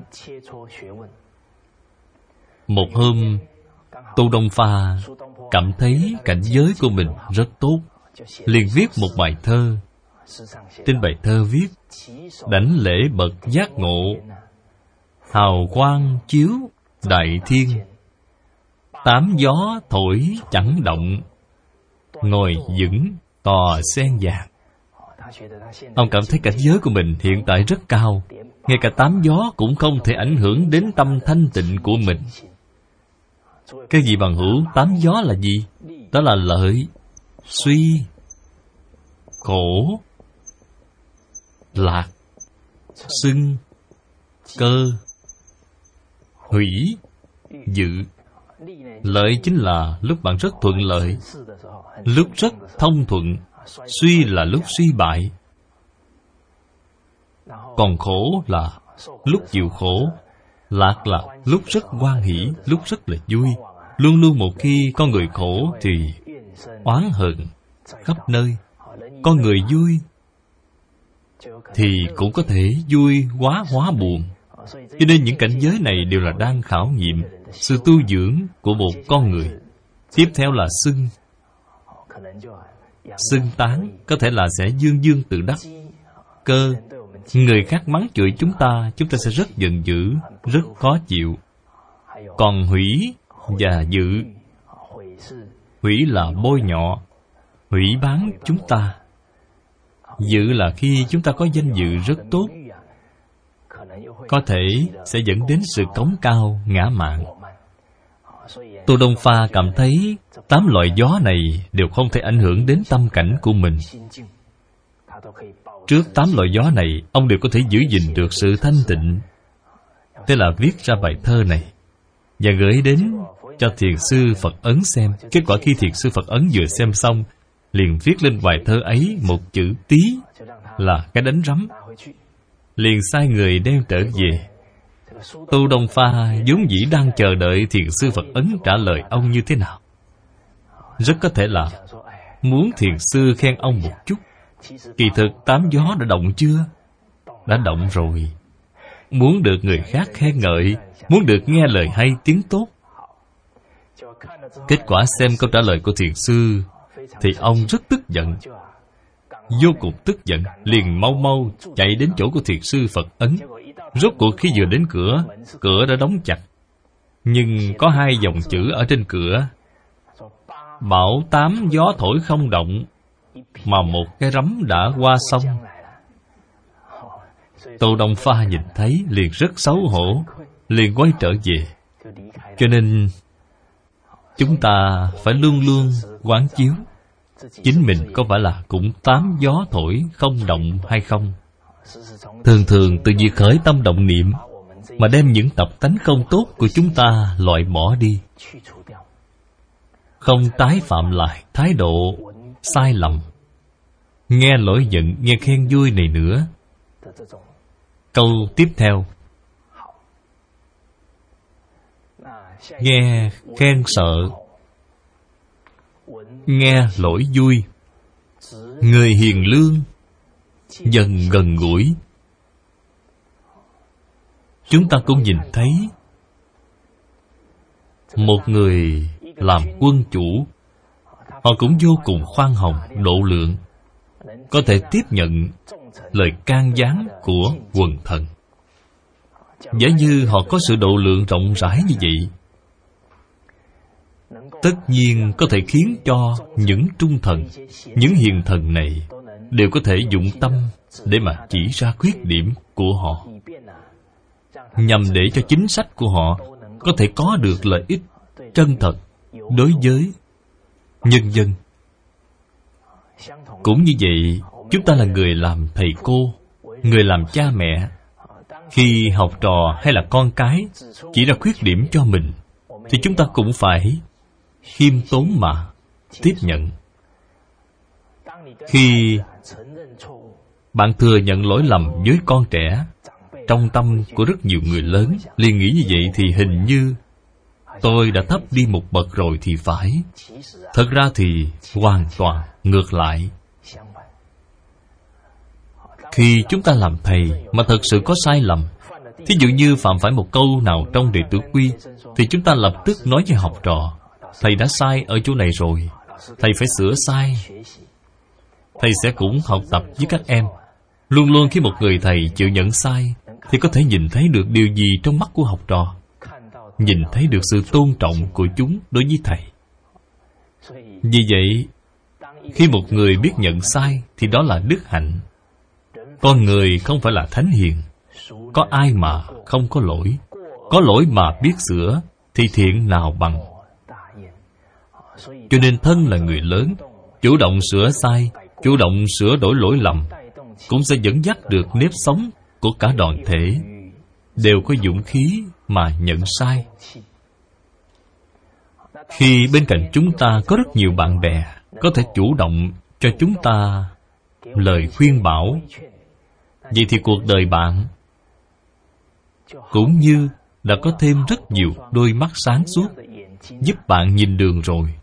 Một hôm Tô Đông Pha Cảm thấy cảnh giới của mình rất tốt. Liền viết một bài thơ. Trên bài thơ viết, đảnh lễ bậc giác ngộ, hào quang chiếu đại thiên. Tám gió thổi chẳng động, ngồi vững tòa sen vàng. Ông cảm thấy cảnh giới của mình hiện tại rất cao. Ngay cả tám gió cũng không thể ảnh hưởng đến tâm thanh tịnh của mình cái gì bằng hữu? Tám gió là gì? Đó là lợi, suy, khổ, lạc xưng cơ, hủy, dự. Lợi chính là lúc bạn rất thuận lợi, lúc rất thông thuận, suy là lúc suy bại. Còn khổ là lúc chịu khổ lạc lạc, lúc rất quan hỷ, lúc rất là vui. Luôn luôn một khi con người khổ thì oán hận khắp nơi. Con người vui thì cũng có thể vui quá, hóa buồn. Cho nên những cảnh giới này đều là đang khảo nghiệm sự tu dưỡng của một con người. Tiếp theo là xưng. Xưng tán có thể là sẽ dương dương tự đắc, cơ người khác mắng chửi chúng ta chúng ta sẽ rất giận dữ, rất khó chịu. Còn hủy và dự hủy là bôi nhọ, hủy bán chúng ta. Dự là khi chúng ta có danh dự rất tốt, có thể sẽ dẫn đến sự cống cao, ngã mạng. tô đông pha cảm thấy tám loại gió này đều không thể ảnh hưởng đến tâm cảnh của mình trước tám loại gió này, ông đều có thể giữ gìn được sự thanh tịnh. Thế là viết ra bài thơ này. Và gửi đến cho thiền sư phật ấn xem. Kết quả khi thiền sư phật ấn vừa xem xong, liền viết lên bài thơ ấy một chữ tí là cái đánh rắm. Liền sai người đem trở về. Tu đông pha vốn dĩ đang chờ đợi thiền sư phật ấn trả lời ông như thế nào. Rất có thể là muốn thiền sư khen ông một chút kỳ thực, tám gió đã động chưa? Đã động rồi. Muốn được người khác khen ngợi, muốn được nghe lời hay tiếng tốt. Kết quả xem câu trả lời của thiền sư, thì ông rất tức giận. Vô cùng tức giận, liền mau mau chạy đến chỗ của thiền sư phật ấn. Rốt cuộc khi vừa đến cửa cửa đã đóng chặt. Nhưng có hai dòng chữ ở trên cửa. Bảo tám gió thổi không động mà một cái rắm đã qua sông. Tô đông pha nhìn thấy liền rất xấu hổ, liền quay trở về. Cho nên chúng ta phải luôn luôn quán chiếu chính mình có phải là cũng tám gió thổi không động hay không. Thường thường từ việc khởi tâm động niệm mà đem những tập tánh không tốt của chúng ta loại bỏ đi. Không tái phạm lại thái độ sai lầm. Nghe lỗi giận, nghe khen vui này nữa. Câu tiếp theo. Nghe khen sợ. Nghe lỗi vui. Người hiền lương. Dần gần gũi. Chúng ta cũng nhìn thấy. Một người làm quân chủ họ cũng vô cùng khoan hồng, độ lượng. Có thể tiếp nhận lời can gián của quần thần. Giả như họ có sự độ lượng rộng rãi như vậy, tất nhiên có thể khiến cho những trung thần, những hiền thần này đều có thể dụng tâm để mà chỉ ra khuyết điểm của họ. Nhằm để cho chính sách của họ có thể có được lợi ích chân thật đối với nhân dân. Cũng như vậy, chúng ta là người làm thầy cô, người làm cha mẹ. Khi học trò hay là con cái chỉ ra khuyết điểm cho mình, thì chúng ta cũng phải khiêm tốn mà tiếp nhận. Khi bạn thừa nhận lỗi lầm với con trẻ, trong tâm của rất nhiều người lớn, liền nghĩ như vậy thì hình như tôi đã thấp đi một bậc rồi thì phải. Thật ra thì hoàn toàn ngược lại. Khi chúng ta làm thầy mà thật sự có sai lầm, thí dụ như phạm phải một câu nào trong đệ tử quy, thì chúng ta lập tức nói với học trò, thầy đã sai ở chỗ này rồi, thầy phải sửa sai. Thầy sẽ cũng học tập với các em. Luôn luôn khi một người thầy chịu nhận sai, thì có thể nhìn thấy được điều gì trong mắt của học trò nhìn thấy được sự tôn trọng của chúng đối với thầy. Vì vậy, khi một người biết nhận sai thì đó là đức hạnh. Con người không phải là thánh hiền. Có ai mà không có lỗi? Có lỗi mà biết sửa thì thiện nào bằng. Cho nên thân là người lớn, chủ động sửa sai, chủ động sửa đổi lỗi lầm, cũng sẽ dẫn dắt được nếp sống của cả đoàn thể. Đều có dũng khí mà nhận sai. Khi bên cạnh chúng ta có rất nhiều bạn bè, có thể chủ động cho chúng ta lời khuyên bảo. Vậy thì cuộc đời bạn cũng như đã có thêm rất nhiều đôi mắt sáng suốt, giúp bạn nhìn đường rồi.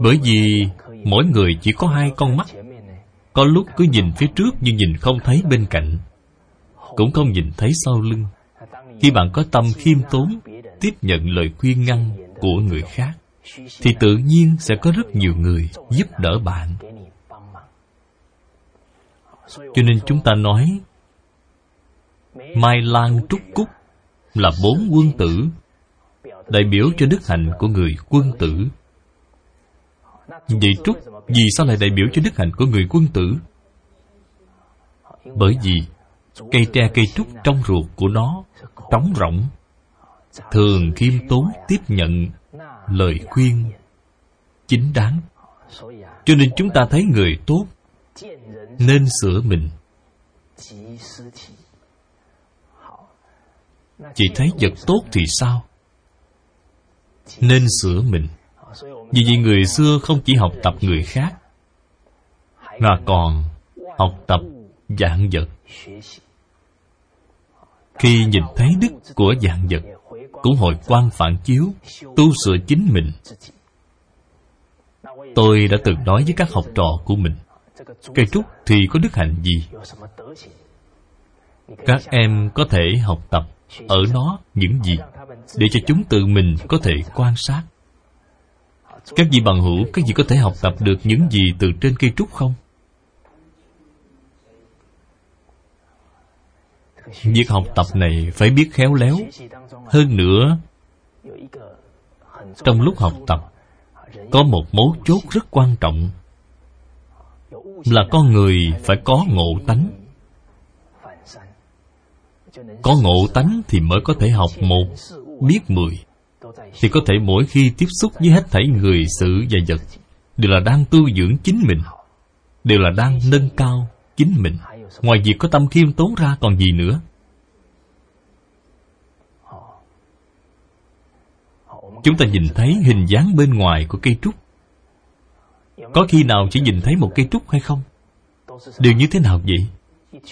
Bởi vì mỗi người chỉ có hai con mắt. Có lúc cứ nhìn phía trước nhưng nhìn không thấy bên cạnh cũng không nhìn thấy sau lưng. Khi bạn có tâm khiêm tốn, tiếp nhận lời khuyên ngăn của người khác, thì tự nhiên sẽ có rất nhiều người giúp đỡ bạn. Cho nên chúng ta nói, mai lan trúc cúc là bốn quân tử, đại biểu cho đức hạnh của người quân tử. Vậy trúc, vì sao lại đại biểu cho đức hạnh của người quân tử? Bởi vì cây tre cây trúc trong ruột của nó trống rỗng. Thường khiêm tốn tiếp nhận lời khuyên chính đáng. Cho nên chúng ta thấy người tốt nên sửa mình. Chỉ thấy vật tốt thì sao? Nên sửa mình. Vì vậy người xưa không chỉ học tập người khác, mà còn học tập dạng vật khi nhìn thấy đức của dạng vật, cũng hồi quan phản chiếu, tu sửa chính mình. Tôi đã từng nói với các học trò của mình, cây trúc thì có đức hạnh gì? Các em có thể học tập ở nó những gì để cho chúng tự mình có thể quan sát. Các vị bằng hữu, các vị có thể học tập được những gì từ trên cây trúc không? Việc học tập này phải biết khéo léo. Hơn nữa, trong lúc học tập, có một mấu chốt rất quan trọng, là con người phải có ngộ tánh. Có ngộ tánh thì mới có thể học một, biết mười. Thì có thể mỗi khi tiếp xúc với hết thảy người, sự và vật, đều là đang tu dưỡng chính mình, đều là đang nâng cao chính mình ngoài việc có tâm khiêm tốn ra còn gì nữa? Chúng ta nhìn thấy hình dáng bên ngoài của cây trúc. Có khi nào chỉ nhìn thấy một cây trúc hay không? Đều như thế nào vậy?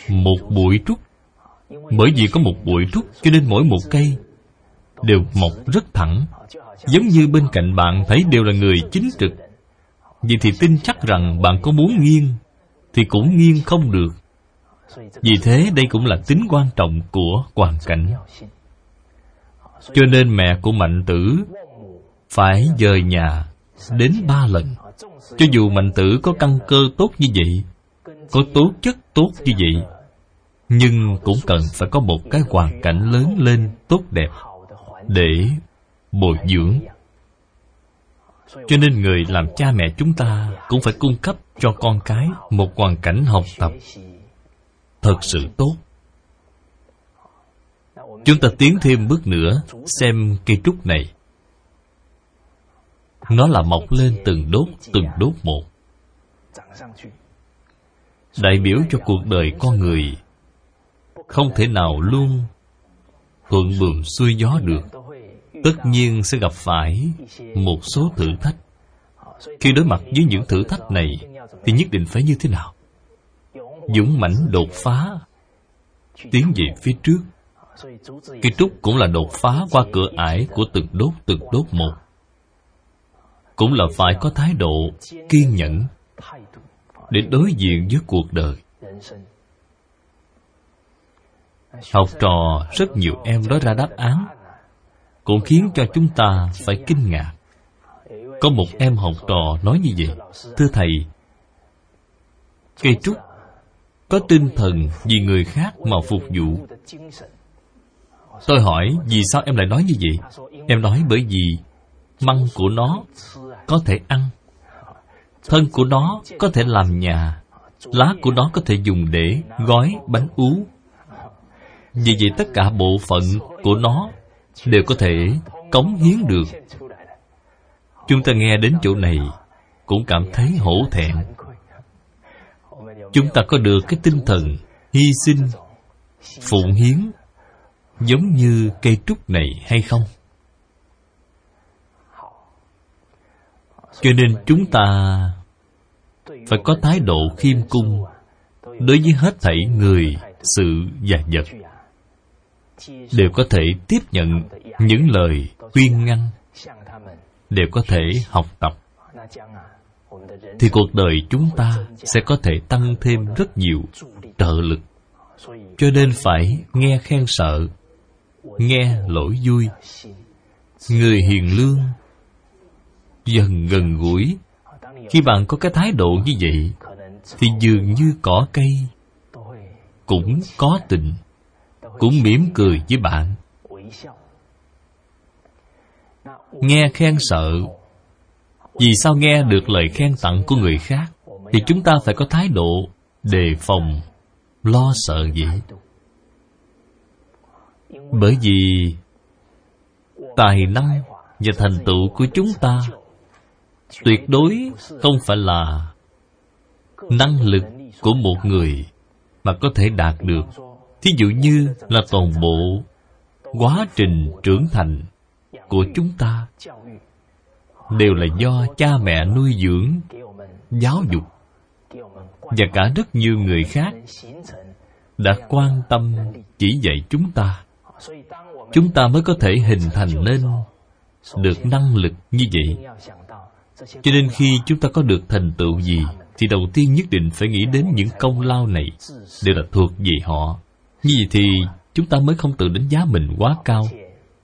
Một bụi trúc. Bởi vì có một bụi trúc cho nên mỗi một cây đều mọc rất thẳng. Giống như bên cạnh bạn thấy đều là người chính trực. Vậy thì tin chắc rằng bạn có muốn nghiêng thì cũng nghiêng không được vì thế đây cũng là tính quan trọng của hoàn cảnh. Cho nên mẹ của mạnh tử phải dời nhà đến ba lần. Cho dù mạnh tử có căn cơ tốt như vậy, có tố chất tốt như vậy, nhưng cũng cần phải có một cái hoàn cảnh lớn lên tốt đẹp để bồi dưỡng. Cho nên người làm cha mẹ chúng ta cũng phải cung cấp cho con cái một hoàn cảnh học tập thật sự tốt. Chúng ta tiến thêm bước nữa, xem cây trúc này. Nó là mọc lên từng đốt từng đốt một. Đại biểu cho cuộc đời con người. Không thể nào luôn thuận buồm xuôi gió được. Tất nhiên sẽ gặp phải một số thử thách. Khi đối mặt với những thử thách này, thì nhất định phải như thế nào? Dũng mãnh đột phá. Tiến về phía trước. Cây trúc cũng là đột phá qua cửa ải của từng đốt từng đốt một. Cũng là phải có thái độ kiên nhẫn để đối diện với cuộc đời. Học trò rất nhiều em nói ra đáp án, cũng khiến cho chúng ta phải kinh ngạc. Có một em học trò nói như vậy, thưa thầy, cây trúc có tinh thần vì người khác mà phục vụ. Tôi hỏi, vì sao em lại nói như vậy? Em nói bởi vì măng của nó có thể ăn, thân của nó có thể làm nhà, lá của nó có thể dùng để gói bánh ú. Vì vậy tất cả bộ phận của nó đều có thể cống hiến được. Chúng ta nghe đến chỗ này cũng cảm thấy hổ thẹn chúng ta có được cái tinh thần hy sinh, phụng hiến, giống như cây trúc này hay không? Cho nên chúng ta phải có thái độ khiêm cung đối với hết thảy người, sự và vật. Đều có thể tiếp nhận những lời khuyên ngăn, đều có thể học tập thì cuộc đời chúng ta sẽ có thể tăng thêm rất nhiều trợ lực. Cho nên phải nghe khen sợ, nghe lỗi vui. Người hiền lương dần gần gũi. Khi bạn có cái thái độ như vậy, thì dường như cỏ cây cũng có tình, cũng mỉm cười với bạn. Nghe khen sợ vì sao nghe được lời khen tặng của người khác, thì chúng ta phải có thái độ đề phòng, lo sợ gì? Bởi vì tài năng và thành tựu của chúng ta tuyệt đối không phải là năng lực của một người mà có thể đạt được. Thí dụ như là toàn bộ quá trình trưởng thành của chúng ta đều là do cha mẹ nuôi dưỡng, giáo dục. Và cả rất nhiều người khác đã quan tâm chỉ dạy chúng ta. Chúng ta mới có thể hình thành nên được năng lực như vậy. Cho nên khi chúng ta có được thành tựu gì, thì đầu tiên nhất định phải nghĩ đến những công lao này đều là thuộc về họ. Như vậy thì chúng ta mới không tự đánh giá mình quá cao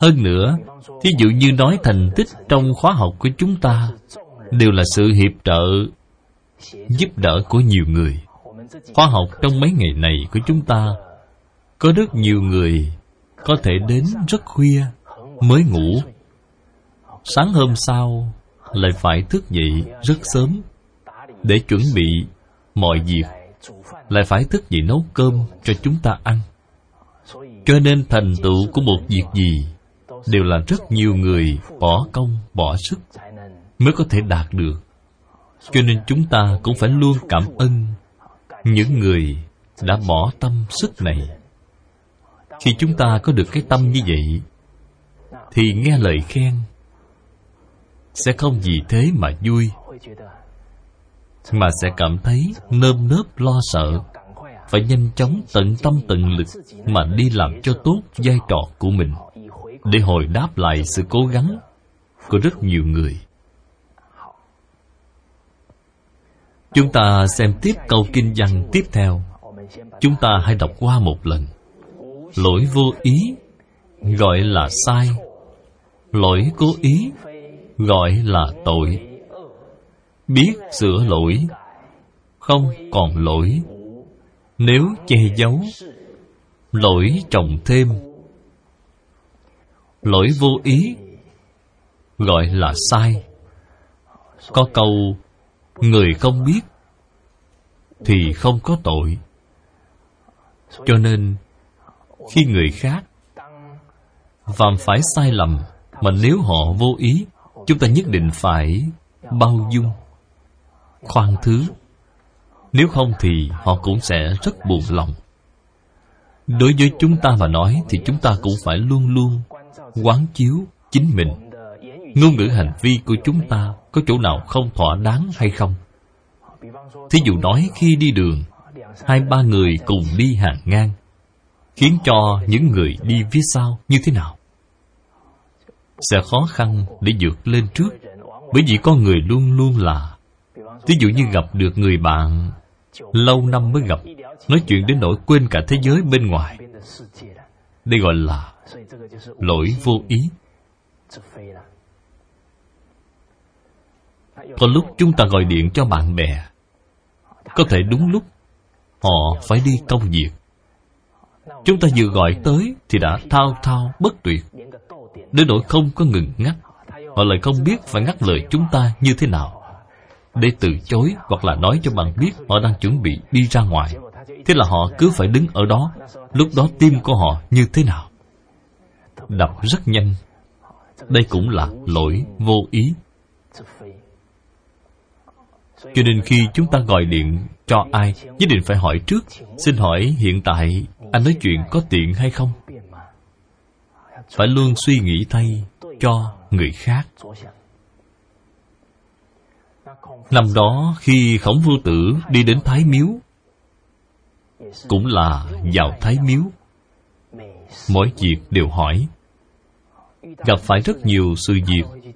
hơn nữa, thí dụ như nói thành tích trong khóa học của chúng ta đều là sự hiệp trợ, giúp đỡ của nhiều người. Khóa học trong mấy ngày này của chúng ta có rất nhiều người có thể đến rất khuya mới ngủ. Sáng hôm sau lại phải thức dậy rất sớm để chuẩn bị mọi việc. Lại phải thức dậy nấu cơm cho chúng ta ăn. Cho nên thành tựu của một việc gì đều là rất nhiều người bỏ công, bỏ sức mới có thể đạt được. Cho nên chúng ta cũng phải luôn cảm ơn những người đã bỏ tâm sức này. Khi chúng ta có được cái tâm như vậy, thì nghe lời khen sẽ không vì thế mà vui, mà sẽ cảm thấy nơm nớp lo sợ. Phải nhanh chóng tận tâm tận lực mà đi làm cho tốt vai trò của mình để hồi đáp lại sự cố gắng của rất nhiều người. Chúng ta xem tiếp câu kinh văn tiếp theo. Chúng ta hãy đọc qua một lần. Lỗi vô ý gọi là sai. Lỗi cố ý gọi là tội. Biết sửa lỗi, không còn lỗi. Nếu che giấu, lỗi trồng thêm lỗi vô ý, gọi là sai. Có câu, người không biết thì không có tội. Cho nên, khi người khác phạm phải sai lầm mà nếu họ vô ý, chúng ta nhất định phải bao dung, khoan thứ. Nếu không thì họ cũng sẽ rất buồn lòng. Đối với chúng ta mà nói thì chúng ta cũng phải luôn luôn quán chiếu chính mình. Ngôn ngữ hành vi của chúng ta có chỗ nào không thỏa đáng hay không? Thí dụ nói khi đi đường, hai ba người cùng đi hàng ngang, khiến cho những người đi phía sau như thế nào? Sẽ khó khăn để vượt lên trước, bởi vì con người luôn luôn là. Thí dụ như gặp được người bạn, lâu năm mới gặp, nói chuyện đến nỗi quên cả thế giới bên ngoài. Đây gọi là lỗi vô ý có lúc chúng ta gọi điện cho bạn bè. Có thể đúng lúc họ phải đi công việc. Chúng ta vừa gọi tới thì đã thao thao bất tuyệt. đến nỗi không có ngừng ngắt. Họ lại không biết phải ngắt lời chúng ta như thế nào. Để từ chối hoặc là nói cho bạn biết họ đang chuẩn bị đi ra ngoài. Thế là họ cứ phải đứng ở đó. Lúc đó tim của họ như thế nào đập rất nhanh. Đây cũng là lỗi vô ý. Cho nên khi chúng ta gọi điện cho ai, nhất định phải hỏi trước. Xin hỏi hiện tại anh nói chuyện có tiện hay không? Phải luôn suy nghĩ thay cho người khác. Năm đó khi khổng vô tử đi đến thái miếu, cũng là vào thái miếu, mỗi việc đều hỏi gặp phải rất nhiều sự việc.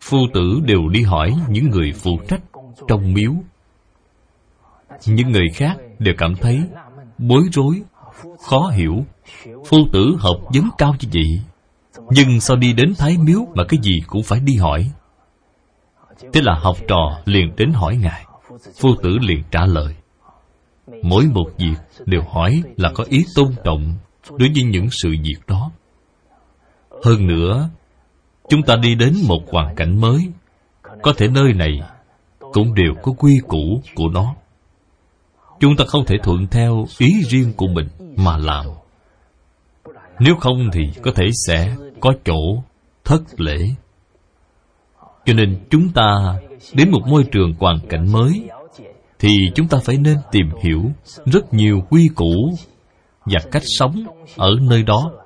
Phu tử đều đi hỏi những người phụ trách trong miếu. Những người khác đều cảm thấy bối rối, khó hiểu. Phu tử học vấn cao như vậy, nhưng sao đi đến thái miếu mà cái gì cũng phải đi hỏi? Thế là học trò liền đến hỏi ngài. Phu tử liền trả lời. Mỗi một việc đều hỏi là có ý tôn trọng đối với những sự việc đó hơn nữa, chúng ta đi đến một hoàn cảnh mới. Có thể nơi này cũng đều có quy củ của nó. Chúng ta không thể thuận theo ý riêng của mình mà làm. Nếu không thì có thể sẽ có chỗ thất lễ. Cho nên chúng ta đến một môi trường hoàn cảnh mới thì chúng ta phải nên tìm hiểu rất nhiều quy củ và cách sống ở nơi đó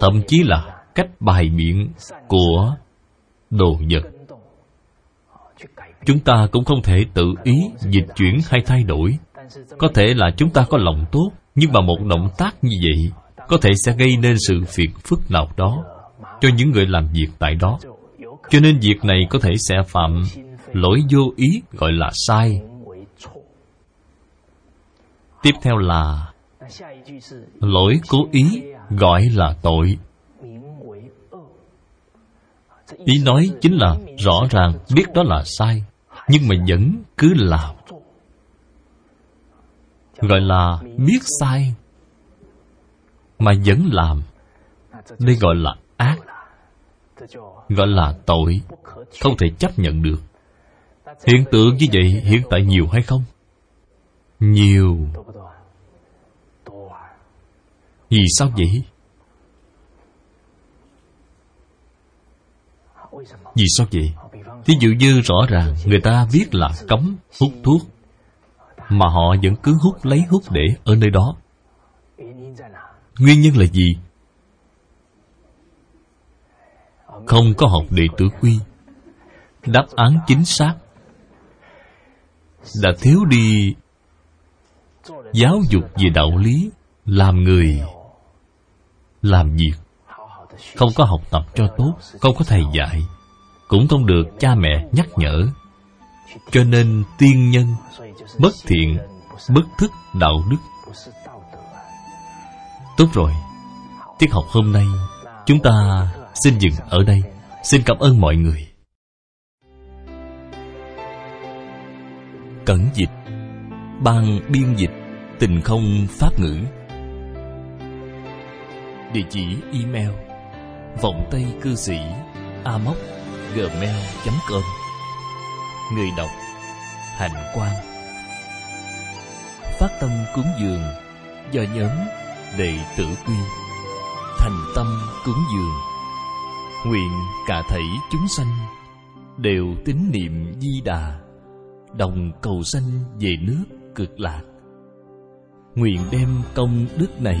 thậm chí là cách bài biện của đồ vật. Chúng ta cũng không thể tự ý dịch chuyển hay thay đổi. Có thể là chúng ta có lòng tốt, nhưng mà một động tác như vậy có thể sẽ gây nên sự phiền phức nào đó cho những người làm việc tại đó. Cho nên việc này có thể sẽ phạm lỗi vô ý, gọi là sai. Tiếp theo là lỗi cố ý gọi là tội. Ý nói chính là rõ ràng biết đó là sai, nhưng mà vẫn cứ làm. Gọi là biết sai, mà vẫn làm. Đây gọi là ác, gọi là tội. Không thể chấp nhận được. Hiện tượng như vậy hiện tại nhiều hay không? Nhiều vì sao vậy? Vì sao vậy? Thí dụ như rõ ràng, người ta viết là cấm hút thuốc, Mà họ vẫn cứ hút lấy hút để ở nơi đó. Nguyên nhân là gì? Không có học đệ tử quy. Đáp án chính xác Đã thiếu đi Giáo dục về đạo lý. Làm người, Làm việc. Không có học tập cho tốt, Không có thầy dạy, cũng không được cha mẹ nhắc nhở. Cho nên tiên nhân bất thiện, bất thức đạo đức. Tốt rồi. Tiết học hôm nay, chúng ta xin dừng ở đây. Xin cảm ơn mọi người. Cẩn dịch, ban biên dịch, tình không pháp ngữ địa chỉ email vọng tây cư sĩ a móc gmail.com Người đọc, Hạnh Quang. Phát tâm cúng dường, do nhóm đệ tử quy. Thành tâm cúng dường, nguyện cả thảy chúng sanh đều tín niệm di đà, đồng cầu sanh về nước cực lạc. Nguyện đem công đức này